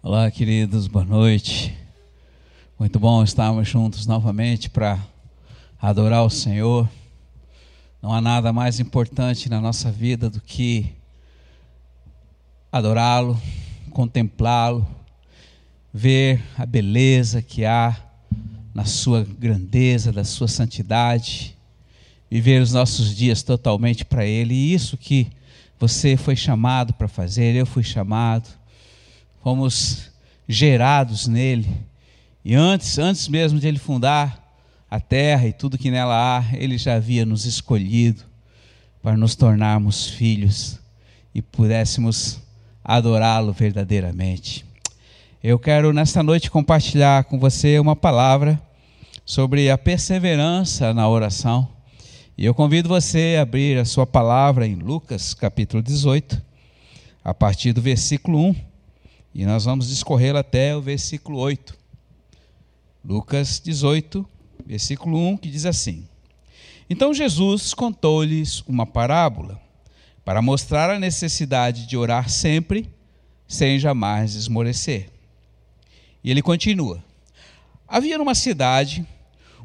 Olá, queridos, boa noite. Muito bom estarmos juntos novamente para adorar o Senhor. Não há nada mais importante na nossa vida do que adorá-lo, contemplá-lo, ver a beleza que há na sua grandeza, da sua santidade, viver os nossos dias totalmente para Ele. E isso que você foi chamado para fazer, eu fui chamado, fomos gerados nele. E antes, antes mesmo de Ele fundar a terra e tudo que nela há, Ele já havia nos escolhido para nos tornarmos filhos e pudéssemos adorá-lo verdadeiramente. Eu quero nesta noite compartilhar com você uma palavra sobre a perseverança na oração. E eu convido você a abrir a sua palavra em Lucas, capítulo 18, a partir do versículo 1, e nós vamos discorrer até o versículo 8. Lucas 18, versículo 1, que diz assim: Então Jesus contou-lhes uma parábola, para mostrar a necessidade de orar sempre, sem jamais esmorecer. E ele continua: Havia numa cidade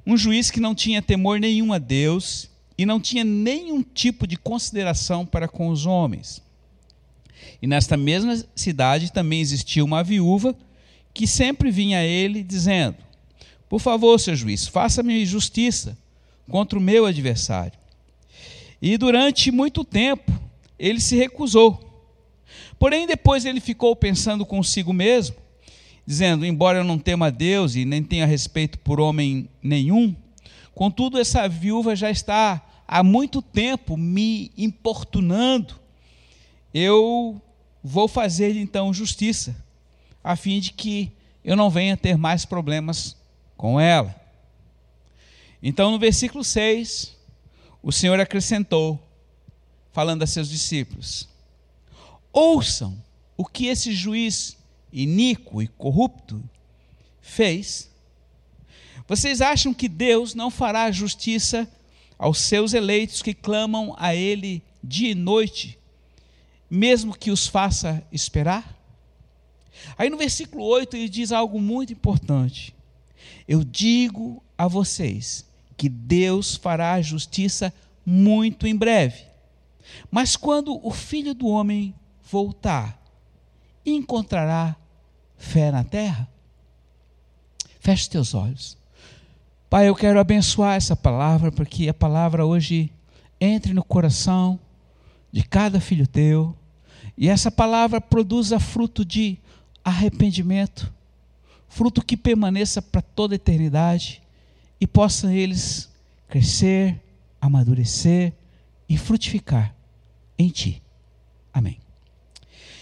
um juiz que não tinha temor nenhum a Deus e não tinha nenhum tipo de consideração para com os homens. E nesta mesma cidade também existia uma viúva que sempre vinha a ele dizendo: Por favor, seu juiz, faça-me justiça contra o meu adversário. E durante muito tempo ele se recusou. Porém, depois ele ficou pensando consigo mesmo dizendo: Embora eu não tema Deus e nem tenha respeito por homem nenhum, contudo, essa viúva já está há muito tempo me importunando. Eu vou fazer então justiça, a fim de que eu não venha ter mais problemas com ela. Então, no versículo 6, o Senhor acrescentou, falando a seus discípulos: Ouçam o que esse juiz iníquo e corrupto fez, vocês acham que Deus não fará justiça aos seus eleitos que clamam a Ele dia e noite, mesmo que os faça esperar? Aí no versículo 8 ele diz algo muito importante. Eu digo a vocês que Deus fará justiça muito em breve. Mas quando o filho do homem voltar, encontrará fé na terra? Feche teus olhos. Pai, eu quero abençoar essa palavra, porque a palavra hoje entre no coração de cada filho teu, e essa palavra produza fruto de arrependimento, fruto que permaneça para toda a eternidade, e possam eles crescer, amadurecer e frutificar em Ti. Amém.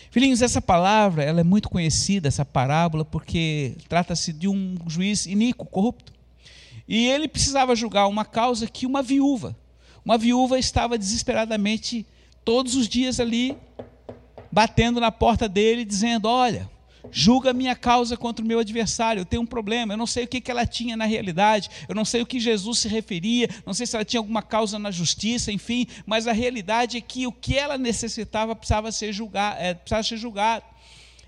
Filhinhos, essa palavra ela é muito conhecida, essa parábola, porque trata-se de um juiz iníquo, corrupto. E ele precisava julgar uma causa que uma viúva, uma viúva estava desesperadamente todos os dias ali batendo na porta dele, dizendo: Olha, julga minha causa contra o meu adversário, eu tenho um problema, eu não sei o que, que ela tinha na realidade, eu não sei o que Jesus se referia, não sei se ela tinha alguma causa na justiça, enfim, mas a realidade é que o que ela necessitava precisava ser julgado, é, precisava ser julgado.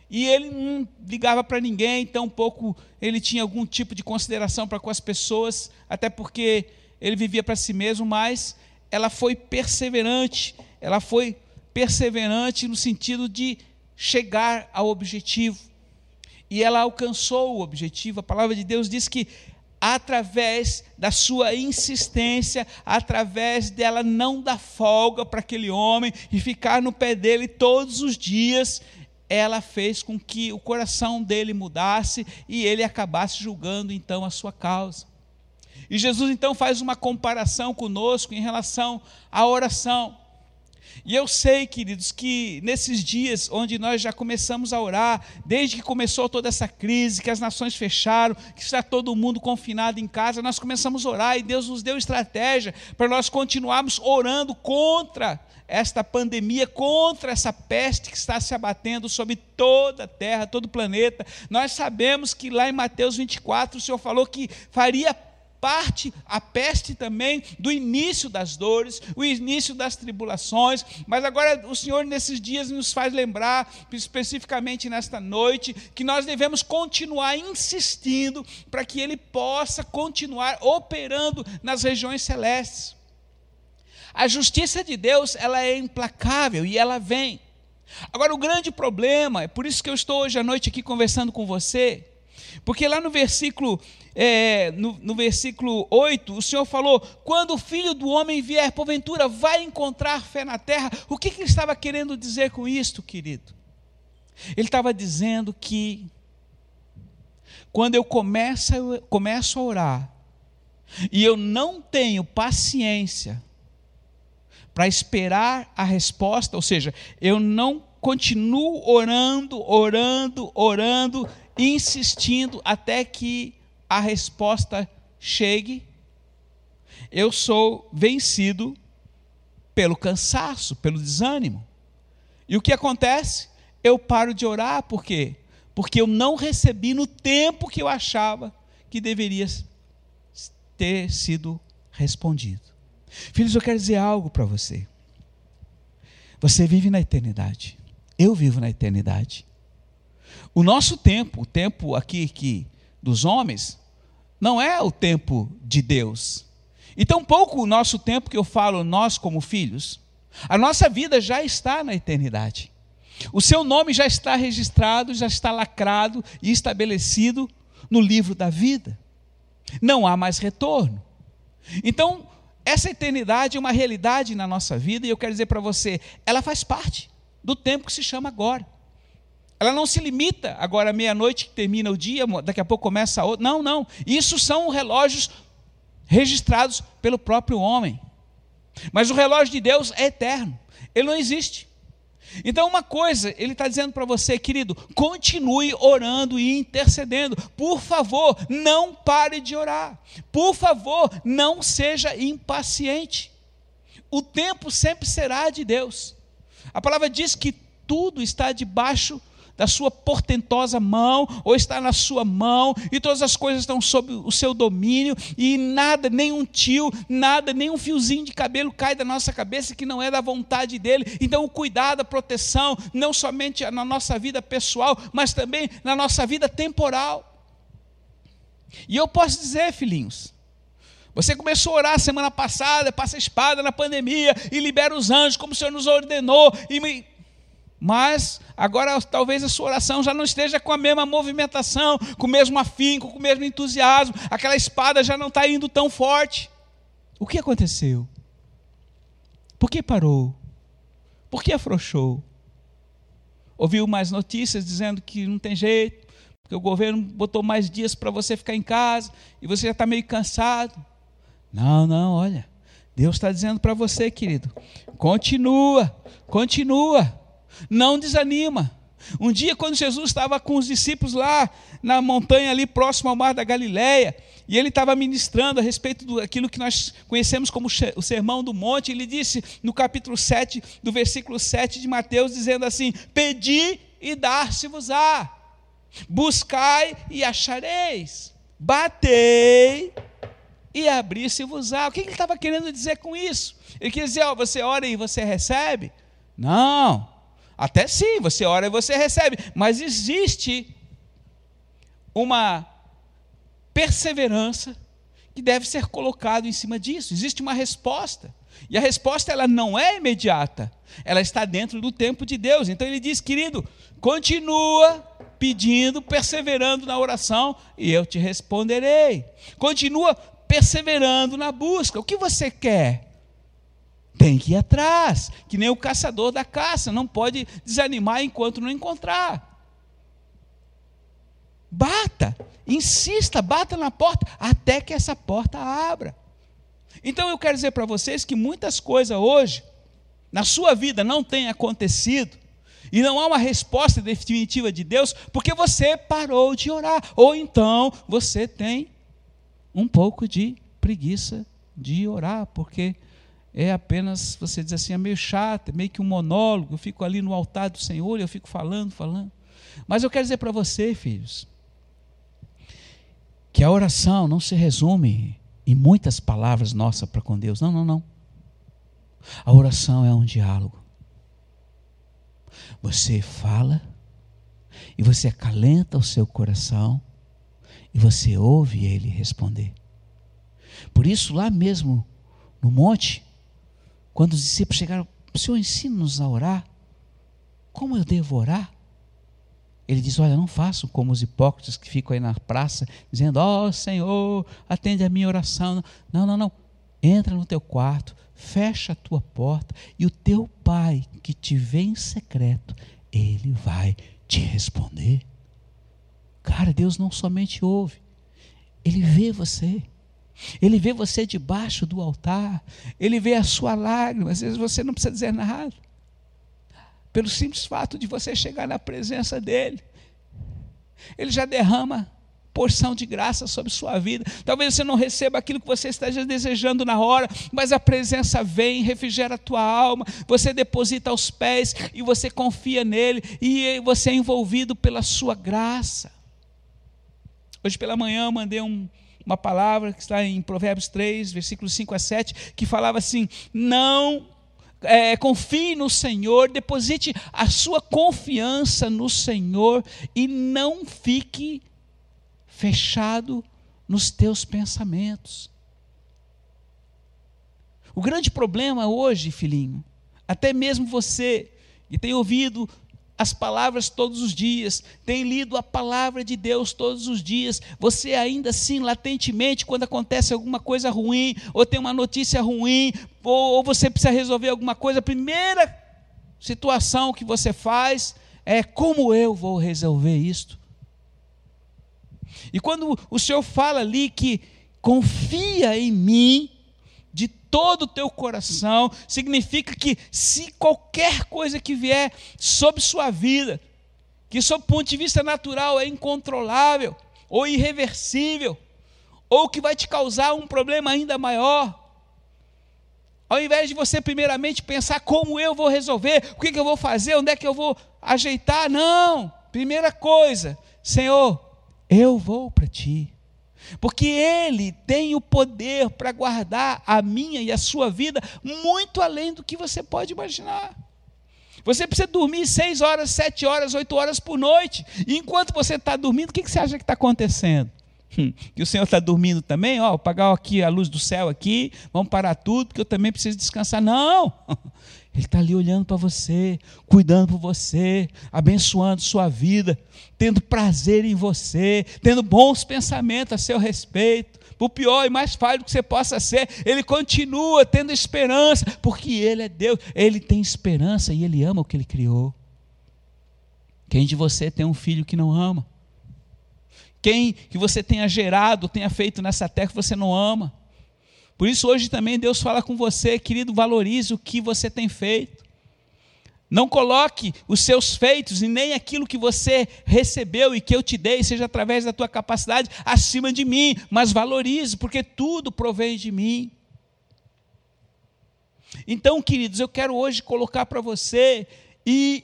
E ele não ligava para ninguém, tão pouco ele tinha algum tipo de consideração para com as pessoas, até porque ele vivia para si mesmo, mas ela foi perseverante, ela foi perseverante no sentido de chegar ao objetivo. E ela alcançou o objetivo. A palavra de Deus diz que através da sua insistência, através dela não dar folga para aquele homem e ficar no pé dele todos os dias, ela fez com que o coração dele mudasse e ele acabasse julgando então a sua causa. E Jesus então faz uma comparação conosco em relação à oração. E eu sei, queridos, que nesses dias onde nós já começamos a orar, desde que começou toda essa crise, que as nações fecharam, que está todo mundo confinado em casa, nós começamos a orar e Deus nos deu estratégia para nós continuarmos orando contra esta pandemia, contra essa peste que está se abatendo sobre toda a terra, todo o planeta. Nós sabemos que lá em Mateus 24 o Senhor falou que faria parte a peste também do início das dores, o início das tribulações, mas agora o Senhor nesses dias nos faz lembrar, especificamente nesta noite, que nós devemos continuar insistindo para que Ele possa continuar operando nas regiões celestes. A justiça de Deus, ela é implacável e ela vem. Agora, o grande problema, é por isso que eu estou hoje à noite aqui conversando com você, porque lá no versículo, é, no, no, versículo 8, o Senhor falou: quando o filho do homem vier, porventura, vai encontrar fé na terra. O que, que ele estava querendo dizer com isto, querido? Ele estava dizendo que quando eu começo, eu começo a orar, e eu não tenho paciência para esperar a resposta, ou seja, eu não continuo orando, orando, orando, insistindo até que a resposta chegue, eu sou vencido pelo cansaço, pelo desânimo. E o que acontece? Eu paro de orar, por quê? Porque eu não recebi no tempo que eu achava que deveria ter sido respondido. Filhos, eu quero dizer algo para você. Você vive na eternidade. Eu vivo na eternidade. O nosso tempo, o tempo aqui que dos homens, não é o tempo de Deus. E tampouco o nosso tempo que eu falo nós como filhos. A nossa vida já está na eternidade. O seu nome já está registrado, já está lacrado e estabelecido no livro da vida. Não há mais retorno. Então, essa eternidade é uma realidade na nossa vida e eu quero dizer para você, ela faz parte do tempo que se chama agora. Ela não se limita agora meia-noite que termina o dia, daqui a pouco começa a outra. Não, não. Isso são relógios registrados pelo próprio homem. Mas o relógio de Deus é eterno. Ele não existe. Então, uma coisa, ele está dizendo para você, querido, continue orando e intercedendo. Por favor, não pare de orar. Por favor, não seja impaciente. O tempo sempre será de Deus. A palavra diz que tudo está debaixo da sua portentosa mão, ou está na sua mão, e todas as coisas estão sob o seu domínio, e nada, nem um tio, nada, nem um fiozinho de cabelo cai da nossa cabeça que não é da vontade dele. Então, o cuidado, a proteção, não somente na nossa vida pessoal, mas também na nossa vida temporal. E eu posso dizer, filhinhos, você começou a orar semana passada, passa a espada na pandemia e libera os anjos, como o Senhor nos ordenou, e mas agora talvez a sua oração já não esteja com a mesma movimentação, com o mesmo afinco, com o mesmo entusiasmo, aquela espada já não está indo tão forte. O que aconteceu? Por que parou? Por que afrouxou? Ouviu mais notícias dizendo que não tem jeito, porque o governo botou mais dias para você ficar em casa e você já está meio cansado. Não, não, olha. Deus está dizendo para você, querido, continua, continua. Não desanima. Um dia, quando Jesus estava com os discípulos lá na montanha, ali próximo ao mar da Galileia, e ele estava ministrando a respeito daquilo que nós conhecemos como o Sermão do Monte, ele disse no capítulo 7, do versículo 7 de Mateus, dizendo assim: Pedi e dar-se-vos-á, buscai e achareis, batei e abrir-se-vos-á. O que ele estava querendo dizer com isso? Ele queria dizer: ó, você ora e você recebe? Não. Até sim, você ora e você recebe, mas existe uma perseverança que deve ser colocado em cima disso. Existe uma resposta. E a resposta ela não é imediata. Ela está dentro do tempo de Deus. Então ele diz, querido, continua pedindo, perseverando na oração e eu te responderei. Continua perseverando na busca. O que você quer? Tem que ir atrás, que nem o caçador da caça, não pode desanimar enquanto não encontrar. Bata, insista, bata na porta até que essa porta abra. Então eu quero dizer para vocês que muitas coisas hoje na sua vida não têm acontecido e não há uma resposta definitiva de Deus porque você parou de orar ou então você tem um pouco de preguiça de orar porque é apenas, você diz assim, é meio chato, é meio que um monólogo, eu fico ali no altar do Senhor e eu fico falando, falando. Mas eu quero dizer para você, filhos, que a oração não se resume e muitas palavras nossas para com Deus. Não, não, não. A oração é um diálogo. Você fala e você acalenta o seu coração e você ouve ele responder. Por isso, lá mesmo no monte, quando os discípulos chegaram, Senhor ensina-nos a orar. Como eu devo orar? Ele diz: Olha, não façam como os hipócritas que ficam aí na praça, dizendo: Ó oh, Senhor, atende a minha oração. Não, não, não. Entra no teu quarto, fecha a tua porta, e o teu pai que te vê em secreto, ele vai te responder. Cara, Deus não somente ouve, Ele vê você. Ele vê você debaixo do altar, Ele vê a sua lágrima, às vezes você não precisa dizer nada. Pelo simples fato de você chegar na presença dEle, Ele já derrama porção de graça sobre sua vida. Talvez você não receba aquilo que você esteja desejando na hora, mas a presença vem, refrigera a tua alma, você deposita aos pés e você confia nele e você é envolvido pela sua graça. Hoje pela manhã eu mandei um, uma palavra que está em Provérbios 3, versículos 5 a 7, que falava assim: Não é, confie no Senhor, deposite a sua confiança no Senhor e não fique fechado nos teus pensamentos. O grande problema hoje, filhinho, até mesmo você que tem ouvido as palavras todos os dias, tem lido a palavra de Deus todos os dias, você ainda assim, latentemente, quando acontece alguma coisa ruim, ou tem uma notícia ruim, ou, ou você precisa resolver alguma coisa, a primeira situação que você faz é como eu vou resolver isto? E quando o Senhor fala ali que confia em mim de todo o teu coração, significa que se qualquer coisa que vier sobre sua vida, que sob ponto de vista natural é incontrolável ou irreversível, ou que vai te causar um problema ainda maior, ao invés de você primeiramente pensar como eu vou resolver, o que eu vou fazer, onde é que eu vou ajeitar, não. Primeira coisa, Senhor, eu vou para ti. Porque Ele tem o poder para guardar a minha e a sua vida muito além do que você pode imaginar. Você precisa dormir seis horas, sete horas, oito horas por noite. E enquanto você está dormindo, o que você acha que está acontecendo? Hum, que o Senhor está dormindo também? Ó, apagar aqui a luz do céu aqui, vamos parar tudo, porque eu também preciso descansar. Não! Ele está ali olhando para você, cuidando por você, abençoando sua vida, tendo prazer em você, tendo bons pensamentos a seu respeito. Por pior e mais falho que você possa ser, Ele continua tendo esperança, porque Ele é Deus, Ele tem esperança e Ele ama o que Ele criou. Quem de você tem um filho que não ama? Quem que você tenha gerado, tenha feito nessa terra que você não ama? Por isso, hoje também Deus fala com você, querido, valorize o que você tem feito. Não coloque os seus feitos e nem aquilo que você recebeu e que eu te dei, seja através da tua capacidade, acima de mim, mas valorize, porque tudo provém de mim. Então, queridos, eu quero hoje colocar para você e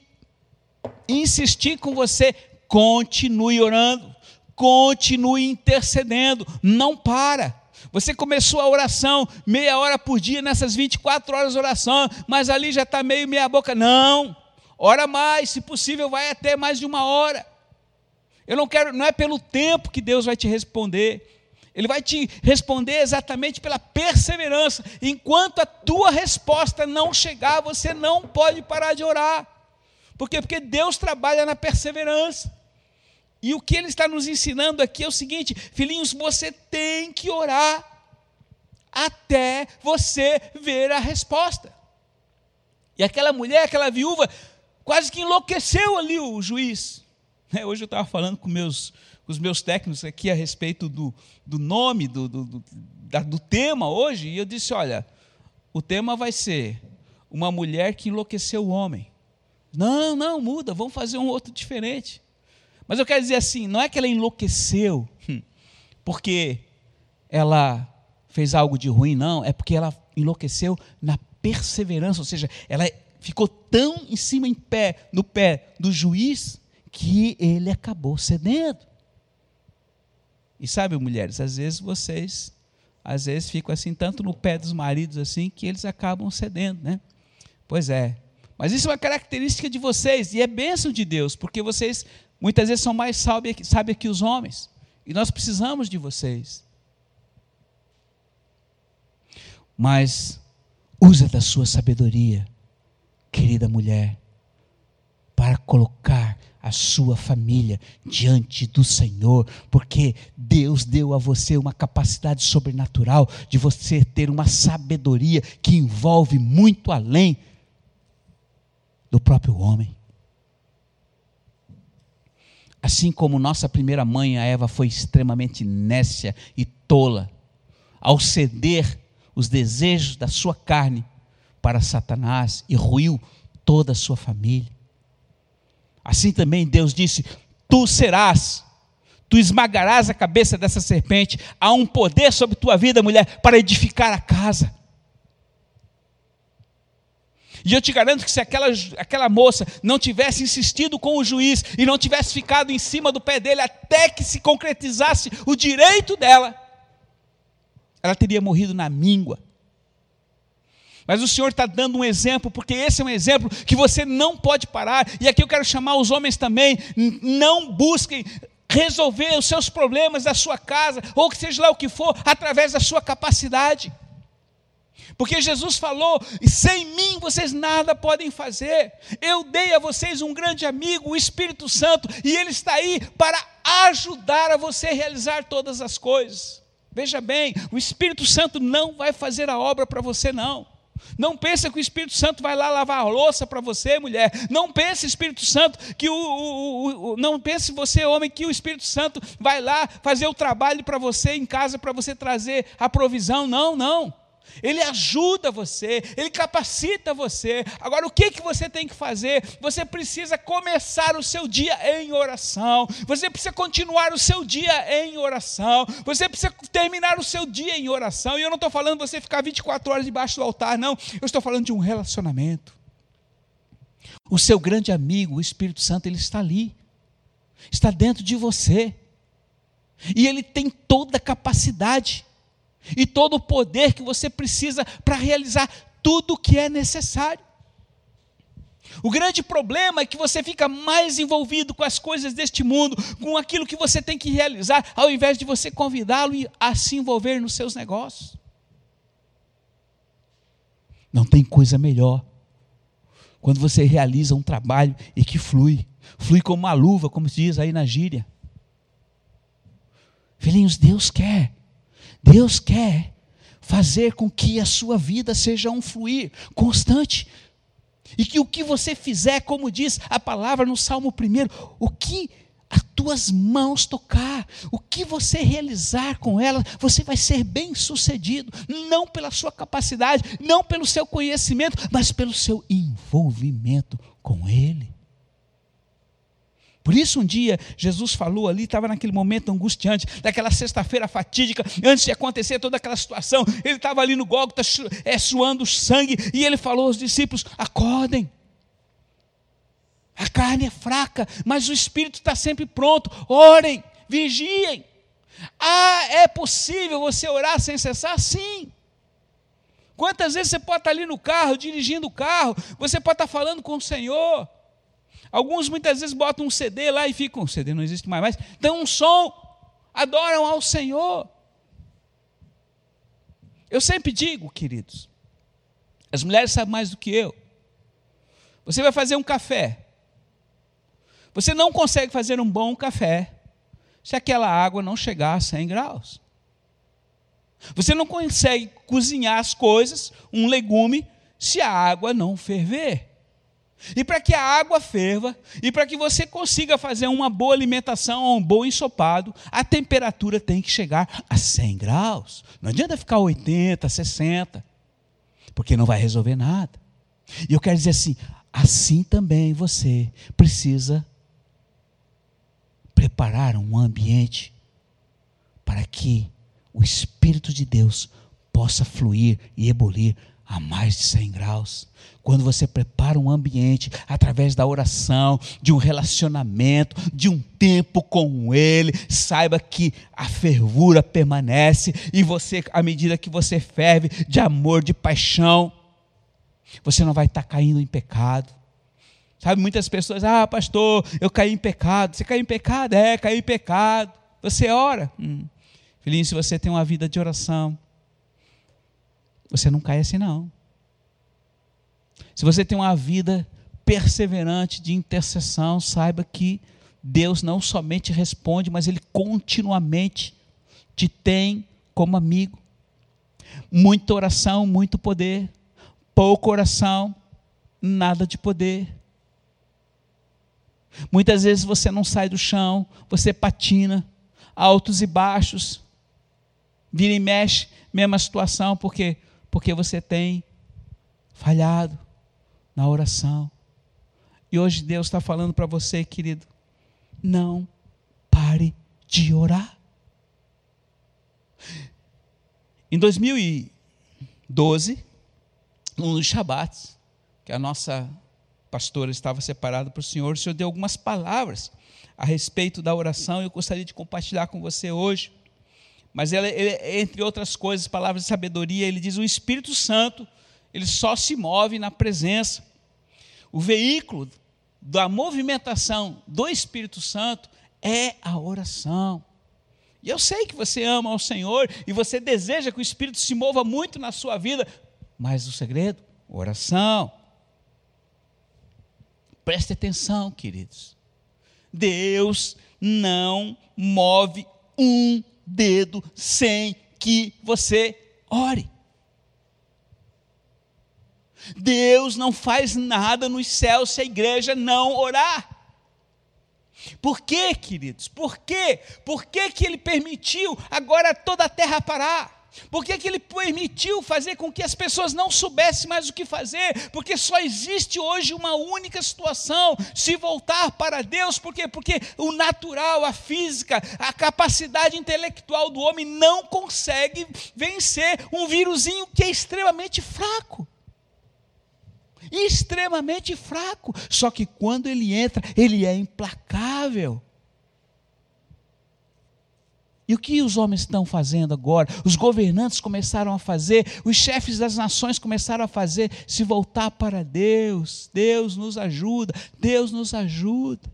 insistir com você, continue orando, continue intercedendo, não para. Você começou a oração meia hora por dia nessas 24 horas de oração, mas ali já está meio meia boca. Não, ora mais, se possível, vai até mais de uma hora. Eu não quero, não é pelo tempo que Deus vai te responder. Ele vai te responder exatamente pela perseverança. Enquanto a tua resposta não chegar, você não pode parar de orar. Por quê? Porque Deus trabalha na perseverança. E o que ele está nos ensinando aqui é o seguinte: filhinhos, você tem que orar até você ver a resposta. E aquela mulher, aquela viúva, quase que enlouqueceu ali o juiz. É, hoje eu estava falando com, meus, com os meus técnicos aqui a respeito do, do nome, do, do, do, do tema hoje, e eu disse: olha, o tema vai ser uma mulher que enlouqueceu o homem. Não, não, muda, vamos fazer um outro diferente. Mas eu quero dizer assim, não é que ela enlouqueceu hum, porque ela fez algo de ruim, não, é porque ela enlouqueceu na perseverança, ou seja, ela ficou tão em cima em pé, no pé do juiz, que ele acabou cedendo. E sabe, mulheres, às vezes vocês às vezes ficam assim, tanto no pé dos maridos assim, que eles acabam cedendo, né? Pois é. Mas isso é uma característica de vocês, e é bênção de Deus, porque vocês muitas vezes são mais sábios que os homens, e nós precisamos de vocês. Mas usa da sua sabedoria, querida mulher, para colocar a sua família diante do Senhor, porque Deus deu a você uma capacidade sobrenatural de você ter uma sabedoria que envolve muito além do próprio homem. Assim como nossa primeira mãe, a Eva, foi extremamente nécia e tola ao ceder os desejos da sua carne para Satanás e ruiu toda a sua família. Assim também Deus disse: Tu serás, tu esmagarás a cabeça dessa serpente, há um poder sobre tua vida, mulher, para edificar a casa. E eu te garanto que se aquela, aquela moça não tivesse insistido com o juiz e não tivesse ficado em cima do pé dele até que se concretizasse o direito dela, ela teria morrido na míngua. Mas o Senhor está dando um exemplo, porque esse é um exemplo que você não pode parar. E aqui eu quero chamar os homens também. Não busquem resolver os seus problemas da sua casa, ou que seja lá o que for, através da sua capacidade. Porque Jesus falou: sem mim vocês nada podem fazer. Eu dei a vocês um grande amigo, o Espírito Santo, e ele está aí para ajudar a você a realizar todas as coisas. Veja bem, o Espírito Santo não vai fazer a obra para você, não. Não pense que o Espírito Santo vai lá lavar a louça para você, mulher. Não pense, Espírito Santo, que o, o, o, não pense você, homem, que o Espírito Santo vai lá fazer o trabalho para você em casa para você trazer a provisão. Não, não. Ele ajuda você, ele capacita você. Agora, o que, que você tem que fazer? Você precisa começar o seu dia em oração, você precisa continuar o seu dia em oração, você precisa terminar o seu dia em oração. E eu não estou falando você ficar 24 horas debaixo do altar, não. Eu estou falando de um relacionamento. O seu grande amigo, o Espírito Santo, ele está ali, está dentro de você, e ele tem toda a capacidade e todo o poder que você precisa para realizar tudo o que é necessário. O grande problema é que você fica mais envolvido com as coisas deste mundo, com aquilo que você tem que realizar, ao invés de você convidá-lo a se envolver nos seus negócios. Não tem coisa melhor quando você realiza um trabalho e que flui, flui como uma luva, como se diz aí na gíria. Filhinhos, Deus quer Deus quer fazer com que a sua vida seja um fluir constante. E que o que você fizer, como diz a palavra no Salmo 1, o que as tuas mãos tocar, o que você realizar com elas, você vai ser bem sucedido, não pela sua capacidade, não pelo seu conhecimento, mas pelo seu envolvimento com Ele. Por isso, um dia, Jesus falou ali, estava naquele momento angustiante, daquela sexta-feira fatídica, antes de acontecer toda aquela situação, ele estava ali no Gólgota, é, suando sangue, e ele falou aos discípulos: acordem. A carne é fraca, mas o espírito está sempre pronto. Orem, vigiem. Ah, é possível você orar sem cessar? Sim. Quantas vezes você pode estar ali no carro, dirigindo o carro, você pode estar falando com o Senhor. Alguns muitas vezes botam um CD lá e ficam, CD não existe mais, mas dão um som, adoram ao Senhor. Eu sempre digo, queridos, as mulheres sabem mais do que eu. Você vai fazer um café. Você não consegue fazer um bom café se aquela água não chegar a 100 graus. Você não consegue cozinhar as coisas, um legume, se a água não ferver. E para que a água ferva, e para que você consiga fazer uma boa alimentação um bom ensopado, a temperatura tem que chegar a 100 graus. Não adianta ficar 80, 60, porque não vai resolver nada. E eu quero dizer assim: assim também você precisa preparar um ambiente para que o Espírito de Deus possa fluir e ebulir a mais de 100 graus. Quando você prepara um ambiente através da oração, de um relacionamento, de um tempo com Ele, saiba que a fervura permanece e você, à medida que você ferve de amor, de paixão, você não vai estar caindo em pecado. Sabe, muitas pessoas, ah, pastor, eu caí em pecado. Você caiu em pecado? É, caiu em pecado. Você ora. Hum. Filhinho, se você tem uma vida de oração, você não cai assim, não. Se você tem uma vida perseverante de intercessão, saiba que Deus não somente responde, mas Ele continuamente te tem como amigo. Muita oração, muito poder. Pouca oração, nada de poder. Muitas vezes você não sai do chão, você patina, altos e baixos, vira e mexe, mesma situação, porque porque você tem falhado na oração. E hoje Deus está falando para você, querido, não pare de orar. Em 2012, um dos Shabbats, que a nossa pastora estava separada para o Senhor, o Senhor deu algumas palavras a respeito da oração e eu gostaria de compartilhar com você hoje. Mas ele, ele, entre outras coisas, palavras de sabedoria, ele diz: o Espírito Santo, ele só se move na presença. O veículo da movimentação do Espírito Santo é a oração. E eu sei que você ama ao Senhor e você deseja que o Espírito se mova muito na sua vida, mas o segredo, oração. Preste atenção, queridos. Deus não move um dedo sem que você ore. Deus não faz nada nos céus se a igreja não orar. Por quê, queridos? Por quê? Por que, que ele permitiu agora toda a terra parar? Por que, que ele permitiu fazer com que as pessoas não soubessem mais o que fazer? Porque só existe hoje uma única situação: se voltar para Deus. Por quê? Porque o natural, a física, a capacidade intelectual do homem não consegue vencer um vírusinho que é extremamente fraco extremamente fraco. Só que quando ele entra, ele é implacável. E o que os homens estão fazendo agora? Os governantes começaram a fazer, os chefes das nações começaram a fazer, se voltar para Deus. Deus nos ajuda, Deus nos ajuda.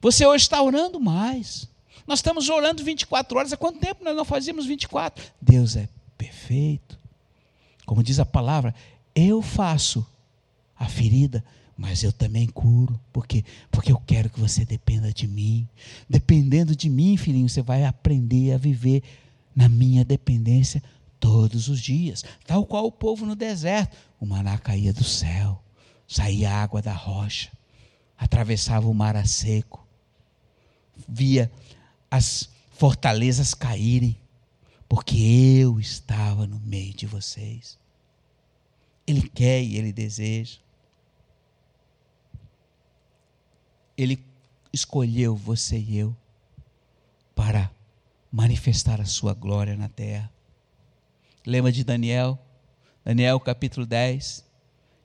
Você hoje está orando mais. Nós estamos orando 24 horas. Há quanto tempo nós não fazíamos 24? Deus é perfeito. Como diz a palavra, eu faço a ferida, mas eu também curo. Por quê? Porque eu quero que você dependa de mim. Dependendo de mim, filhinho, você vai aprender a viver na minha dependência todos os dias. Tal qual o povo no deserto. O maná caía do céu, saía água da rocha, atravessava o mar a seco, via as fortalezas caírem, porque eu estava no meio de vocês. Ele quer e ele deseja. Ele escolheu você e eu para manifestar a sua glória na terra. Lembra de Daniel? Daniel capítulo 10.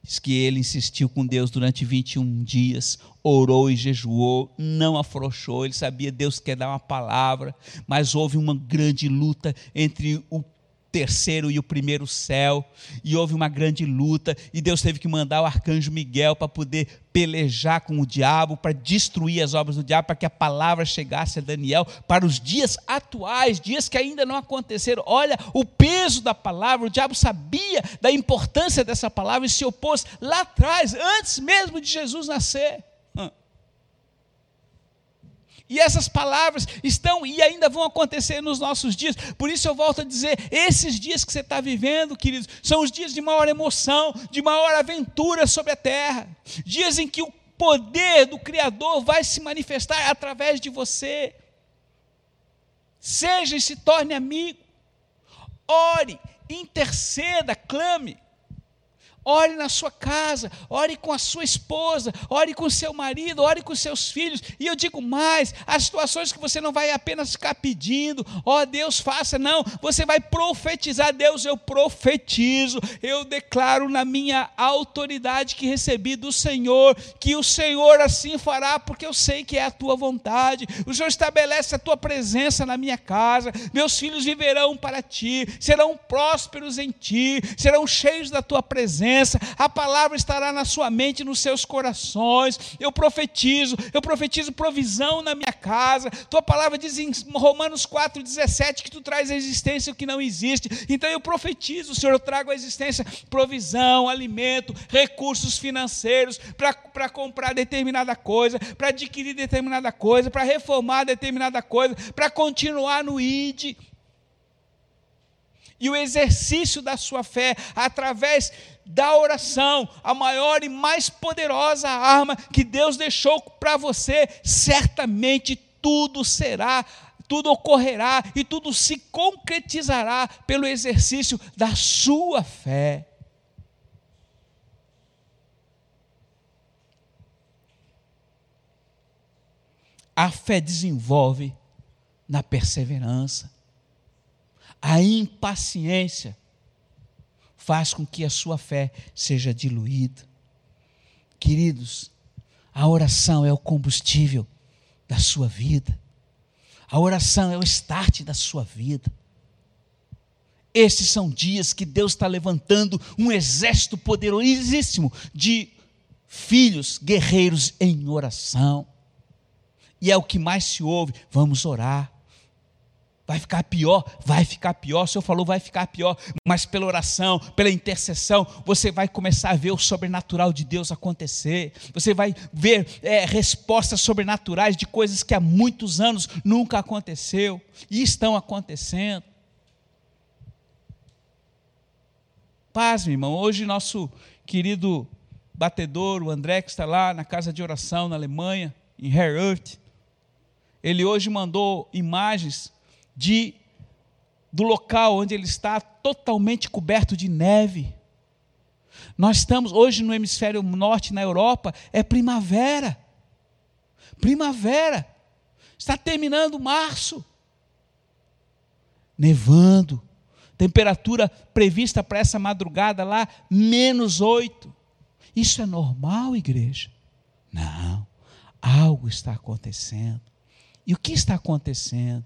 Diz que ele insistiu com Deus durante 21 dias, orou e jejuou, não afrouxou, ele sabia Deus quer dar uma palavra, mas houve uma grande luta entre o terceiro e o primeiro céu, e houve uma grande luta, e Deus teve que mandar o arcanjo Miguel para poder pelejar com o diabo, para destruir as obras do diabo, para que a palavra chegasse a Daniel para os dias atuais, dias que ainda não aconteceram. Olha o peso da palavra, o diabo sabia da importância dessa palavra e se opôs lá atrás, antes mesmo de Jesus nascer. E essas palavras estão e ainda vão acontecer nos nossos dias. Por isso eu volto a dizer: esses dias que você está vivendo, queridos, são os dias de maior emoção, de maior aventura sobre a terra. Dias em que o poder do Criador vai se manifestar através de você. Seja e se torne amigo. Ore, interceda, clame. Ore na sua casa, ore com a sua esposa, ore com seu marido, ore com seus filhos. E eu digo mais: as situações que você não vai apenas ficar pedindo, ó oh, Deus, faça, não. Você vai profetizar, Deus, eu profetizo, eu declaro na minha autoridade que recebi do Senhor, que o Senhor assim fará, porque eu sei que é a tua vontade. O Senhor estabelece a tua presença na minha casa, meus filhos viverão para ti, serão prósperos em ti, serão cheios da tua presença presença, a palavra estará na sua mente, nos seus corações. Eu profetizo, eu profetizo provisão na minha casa. Tua palavra diz em Romanos 4,17 que tu traz a existência o que não existe. Então eu profetizo, Senhor, eu trago a existência, provisão, alimento, recursos financeiros para comprar determinada coisa, para adquirir determinada coisa, para reformar determinada coisa, para continuar no ID e o exercício da sua fé através da oração, a maior e mais poderosa arma que Deus deixou para você, certamente tudo será, tudo ocorrerá e tudo se concretizará pelo exercício da sua fé. A fé desenvolve na perseverança a impaciência faz com que a sua fé seja diluída. Queridos, a oração é o combustível da sua vida. A oração é o start da sua vida. Esses são dias que Deus está levantando um exército poderosíssimo de filhos guerreiros em oração. E é o que mais se ouve: vamos orar. Vai ficar pior, vai ficar pior. O Senhor falou, vai ficar pior. Mas pela oração, pela intercessão, você vai começar a ver o sobrenatural de Deus acontecer. Você vai ver é, respostas sobrenaturais de coisas que há muitos anos nunca aconteceu e estão acontecendo. Paz, meu irmão. Hoje nosso querido batedor, o André, que está lá na casa de oração na Alemanha, em Herert, ele hoje mandou imagens de do local onde ele está totalmente coberto de neve. Nós estamos hoje no hemisfério norte, na Europa, é primavera. Primavera. Está terminando março. Nevando. Temperatura prevista para essa madrugada lá, menos oito. Isso é normal, igreja? Não. Algo está acontecendo. E o que está acontecendo?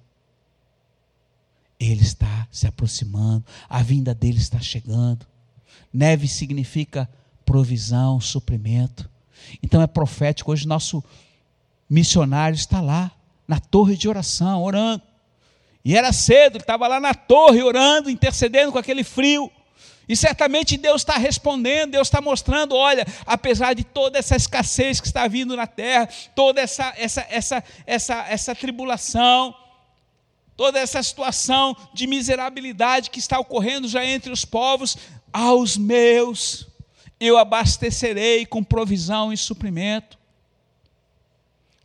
Ele está se aproximando, a vinda dele está chegando. Neve significa provisão, suprimento. Então é profético. Hoje nosso missionário está lá, na torre de oração, orando. E era cedo, ele estava lá na torre orando, intercedendo com aquele frio. E certamente Deus está respondendo, Deus está mostrando, olha, apesar de toda essa escassez que está vindo na terra, toda essa, essa, essa, essa, essa tribulação, toda essa situação de miserabilidade que está ocorrendo já entre os povos, aos meus eu abastecerei com provisão e suprimento.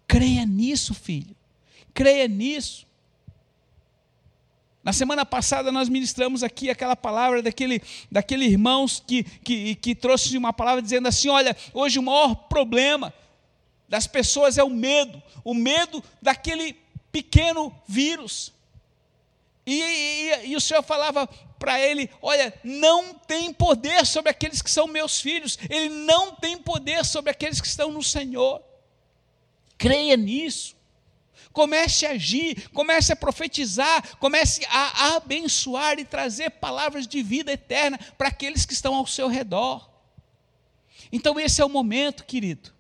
Creia nisso, filho. Creia nisso. Na semana passada nós ministramos aqui aquela palavra daquele, daquele irmão que, que, que trouxe uma palavra dizendo assim: olha, hoje o maior problema das pessoas é o medo, o medo daquele pequeno vírus. E, e, e, o Senhor falava para ele: Olha, não tem poder sobre aqueles que são meus filhos, ele não tem poder sobre aqueles que estão no Senhor. Creia nisso. Comece a agir, comece a profetizar, comece a abençoar e trazer palavras de vida eterna para aqueles que estão ao seu redor. Então, esse é o momento, querido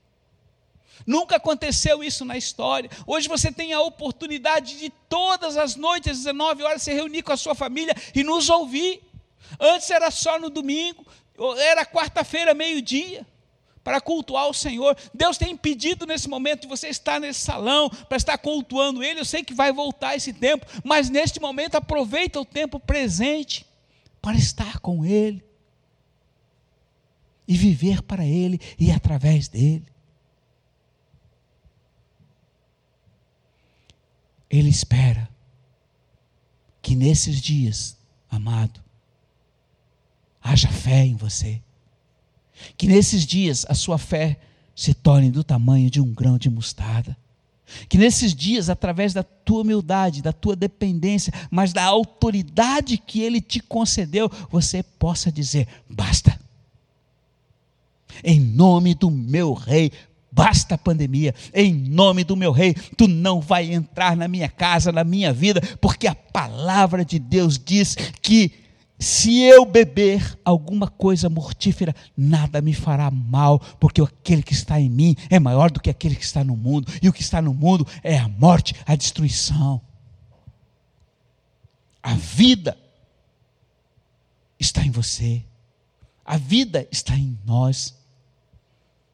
Nunca aconteceu isso na história. Hoje você tem a oportunidade de todas as noites, às 19 horas, se reunir com a sua família e nos ouvir. Antes era só no domingo, era quarta-feira, meio-dia, para cultuar o Senhor. Deus tem impedido nesse momento de você estar nesse salão para estar cultuando Ele. Eu sei que vai voltar esse tempo, mas neste momento aproveita o tempo presente para estar com Ele e viver para Ele e através dele. Ele espera que nesses dias, amado, haja fé em você. Que nesses dias a sua fé se torne do tamanho de um grão de mostarda. Que nesses dias, através da tua humildade, da tua dependência, mas da autoridade que Ele te concedeu, você possa dizer: basta. Em nome do meu Rei, basta a pandemia. Em nome do meu Rei, tu não vai entrar na minha casa, na minha vida, porque a palavra de Deus diz que se eu beber alguma coisa mortífera, nada me fará mal, porque aquele que está em mim é maior do que aquele que está no mundo, e o que está no mundo é a morte, a destruição. A vida está em você, a vida está em nós,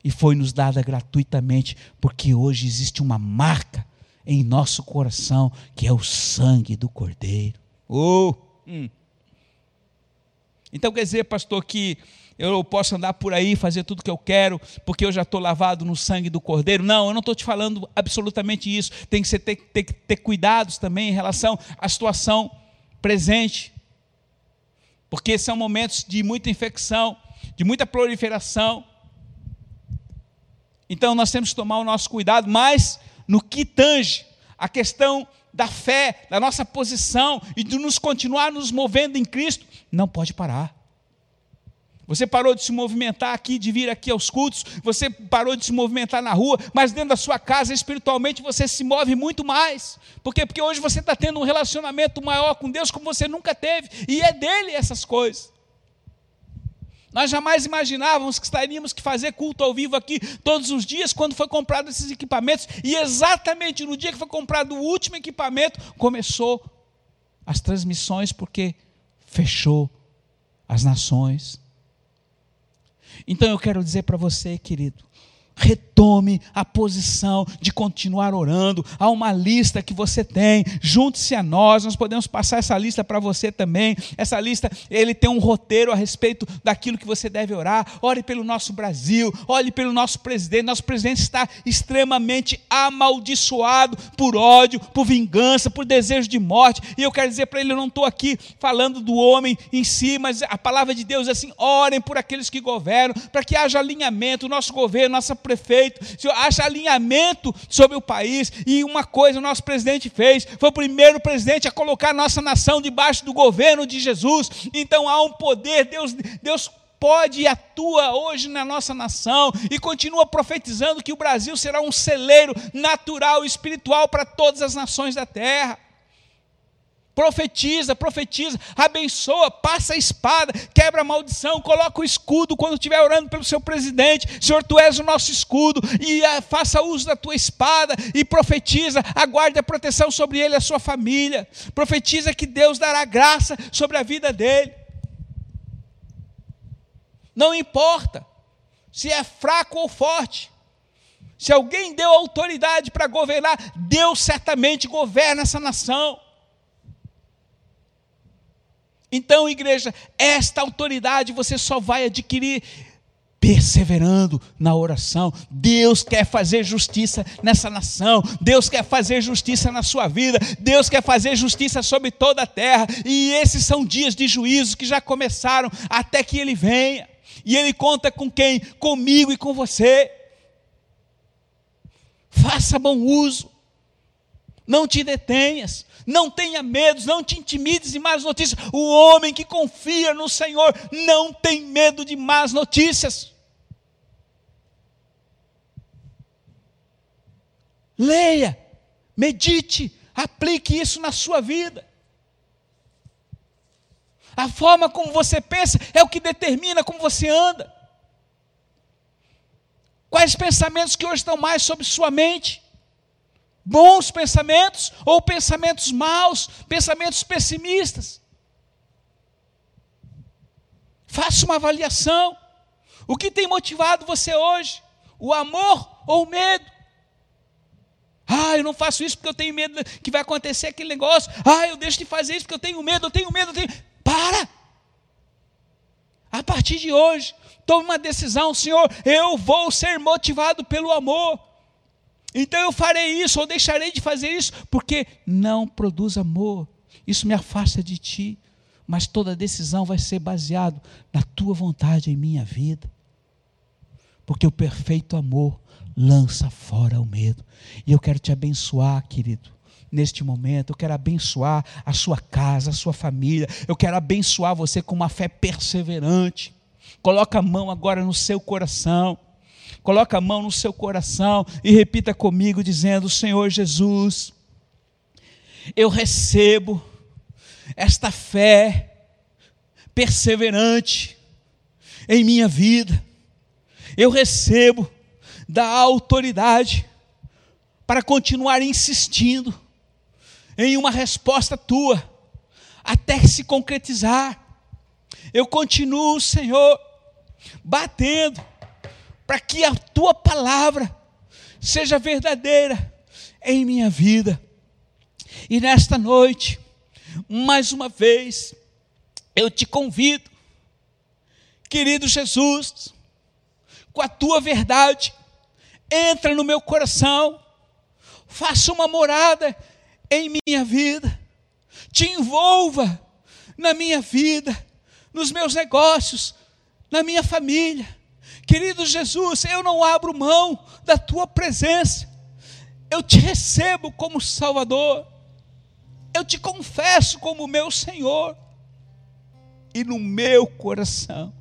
e foi nos dada gratuitamente, porque hoje existe uma marca em nosso coração, que é o sangue do Cordeiro. Oh! Hum. Então quer dizer, pastor, que eu posso andar por aí, fazer tudo que eu quero, porque eu já estou lavado no sangue do Cordeiro. Não, eu não estou te falando absolutamente isso. Tem que ser, ter, ter, ter cuidados também em relação à situação presente. Porque são momentos de muita infecção, de muita proliferação. Então nós temos que tomar o nosso cuidado, mas no que tange a questão da fé, da nossa posição e de nos continuar nos movendo em Cristo, não pode parar. Você parou de se movimentar aqui, de vir aqui aos cultos, você parou de se movimentar na rua, mas dentro da sua casa, espiritualmente, você se move muito mais. Por quê? Porque hoje você está tendo um relacionamento maior com Deus como você nunca teve, e é dele essas coisas. Nós jamais imaginávamos que estaríamos que fazer culto ao vivo aqui todos os dias quando foi comprado esses equipamentos e exatamente no dia que foi comprado o último equipamento começou as transmissões porque fechou as nações. Então eu quero dizer para você, querido, retome a posição de continuar orando. Há uma lista que você tem, junte-se a nós, nós podemos passar essa lista para você também. Essa lista, ele tem um roteiro a respeito daquilo que você deve orar. Ore pelo nosso Brasil, ore pelo nosso presidente. Nosso presidente está extremamente amaldiçoado por ódio, por vingança, por desejo de morte. E eu quero dizer para ele, eu não estou aqui falando do homem em si, mas a palavra de Deus é assim: orem por aqueles que governam, para que haja alinhamento, nosso governo, nossa prefeito, acha alinhamento sobre o país. E uma coisa o nosso presidente fez, foi o primeiro presidente a colocar a nossa nação debaixo do governo de Jesus. Então há um poder, Deus, Deus pode e atua hoje na nossa nação e continua profetizando que o Brasil será um celeiro natural e espiritual para todas as nações da terra profetiza, profetiza, abençoa, passa a espada, quebra a maldição, coloca o escudo quando estiver orando pelo seu presidente. Senhor, tu és o nosso escudo e uh, faça uso da tua espada e profetiza, aguarde a proteção sobre ele e a sua família. Profetiza que Deus dará graça sobre a vida dele. Não importa se é fraco ou forte. Se alguém deu autoridade para governar, Deus certamente governa essa nação. Então, igreja, esta autoridade você só vai adquirir perseverando na oração. Deus quer fazer justiça nessa nação, Deus quer fazer justiça na sua vida, Deus quer fazer justiça sobre toda a terra, e esses são dias de juízo que já começaram até que ele venha. E ele conta com quem? Comigo e com você. Faça bom uso. Não te detenhas não tenha medo, não te intimides de más notícias. O homem que confia no Senhor não tem medo de más notícias. Leia, medite, aplique isso na sua vida. A forma como você pensa é o que determina como você anda. Quais pensamentos que hoje estão mais sobre sua mente? Bons pensamentos ou pensamentos maus, pensamentos pessimistas. Faça uma avaliação. O que tem motivado você hoje? O amor ou o medo? Ah, eu não faço isso porque eu tenho medo que vai acontecer aquele negócio. Ah, eu deixo de fazer isso porque eu tenho medo, eu tenho medo, eu tenho. Para! A partir de hoje, tome uma decisão, Senhor, eu vou ser motivado pelo amor. Então eu farei isso ou deixarei de fazer isso, porque não produz amor. Isso me afasta de ti. Mas toda decisão vai ser baseada na tua vontade em minha vida. porque o perfeito amor lança fora o medo. E eu quero te abençoar, querido neste momento. Eu quero abençoar a sua casa, a sua família. Eu quero abençoar você com uma fé perseverante. Coloca a mão agora no seu coração. Coloca a mão no seu coração e repita comigo dizendo: Senhor Jesus, eu recebo esta fé perseverante em minha vida. Eu recebo da autoridade para continuar insistindo em uma resposta tua, até se concretizar. Eu continuo, Senhor, batendo para que a tua palavra seja verdadeira em minha vida. E nesta noite, mais uma vez, eu te convido, querido Jesus, com a tua verdade, entra no meu coração, faça uma morada em minha vida, te envolva na minha vida, nos meus negócios, na minha família. Querido Jesus, eu não abro mão da tua presença, eu te recebo como Salvador, eu te confesso como meu Senhor, e no meu coração,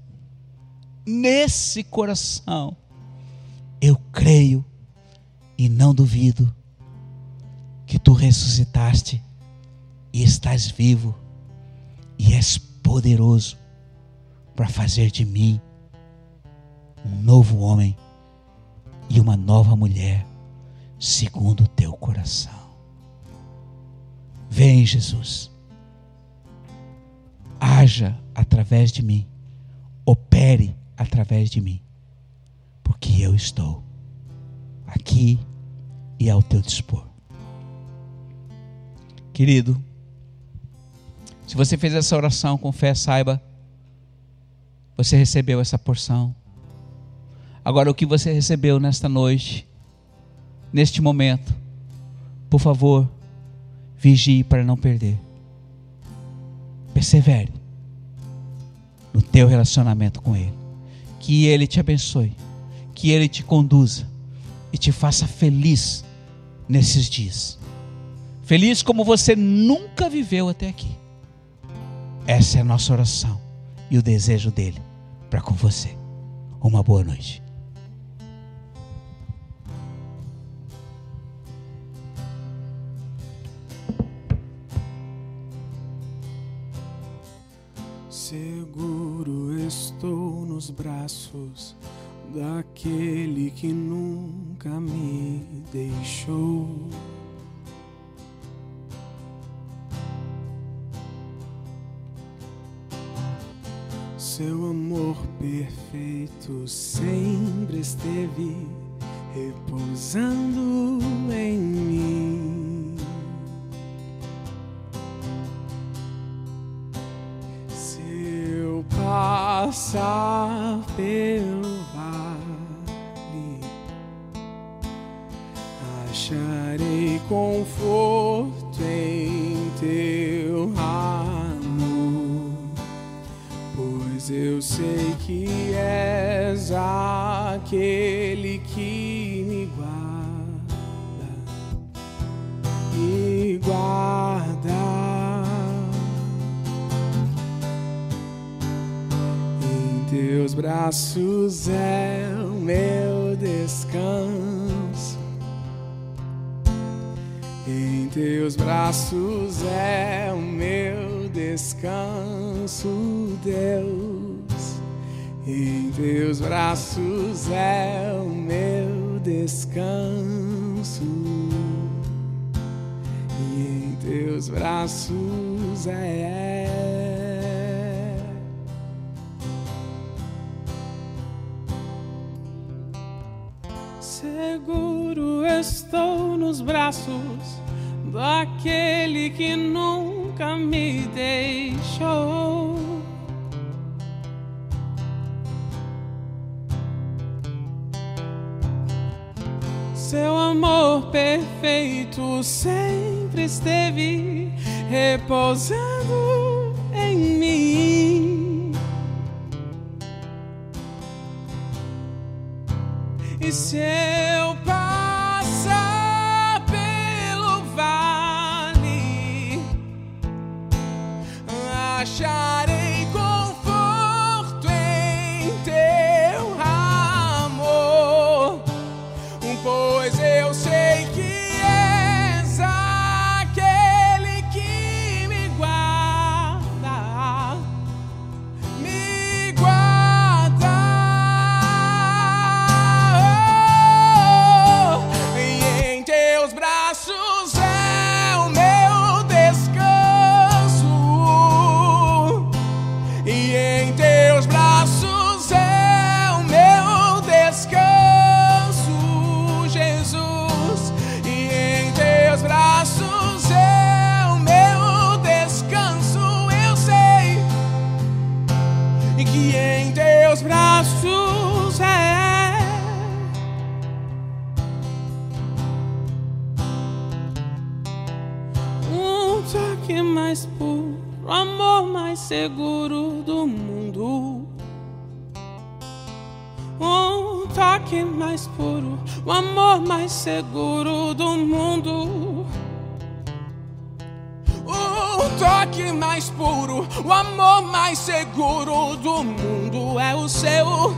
nesse coração, eu creio e não duvido que tu ressuscitaste e estás vivo e és poderoso para fazer de mim um novo homem e uma nova mulher, segundo o teu coração. Vem, Jesus, haja através de mim, opere através de mim, porque eu estou aqui e ao teu dispor. Querido, se você fez essa oração com fé, saiba, você recebeu essa porção. Agora, o que você recebeu nesta noite, neste momento, por favor, vigie para não perder. Persevere no teu relacionamento com Ele. Que Ele te abençoe, que Ele te conduza e te faça feliz nesses dias. Feliz como você nunca viveu até aqui. Essa é a nossa oração e o desejo dele para com você. Uma boa noite. Nos braços daquele que nunca me deixou. Seu amor perfeito sempre esteve repousando em mim. Passar pelo vale, acharei conforto em teu Pois eu sei que és aquele que me guarda, me guarda. Braços é o meu descanso. Em teus braços é o meu descanso, Deus. Em teus braços é o meu descanso. E em teus braços é. estou nos braços daquele que nunca me deixou. Seu amor perfeito sempre esteve repousando em mim. E seu toque é mais puro, o amor mais seguro do mundo. O toque mais puro, o amor mais seguro do mundo é o seu.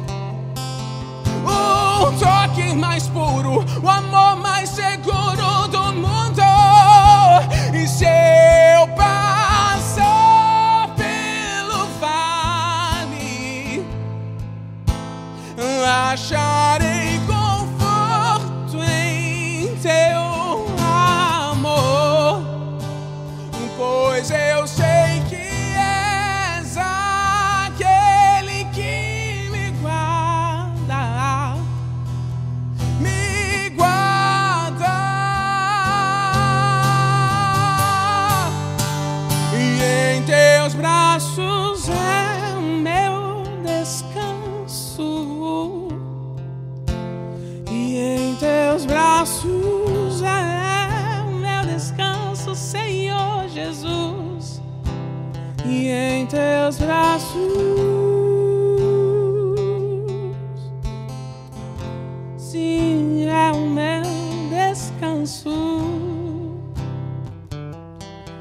O toque mais puro, o amor mais seguro do mundo. E se eu passar pelo vale, achar. you.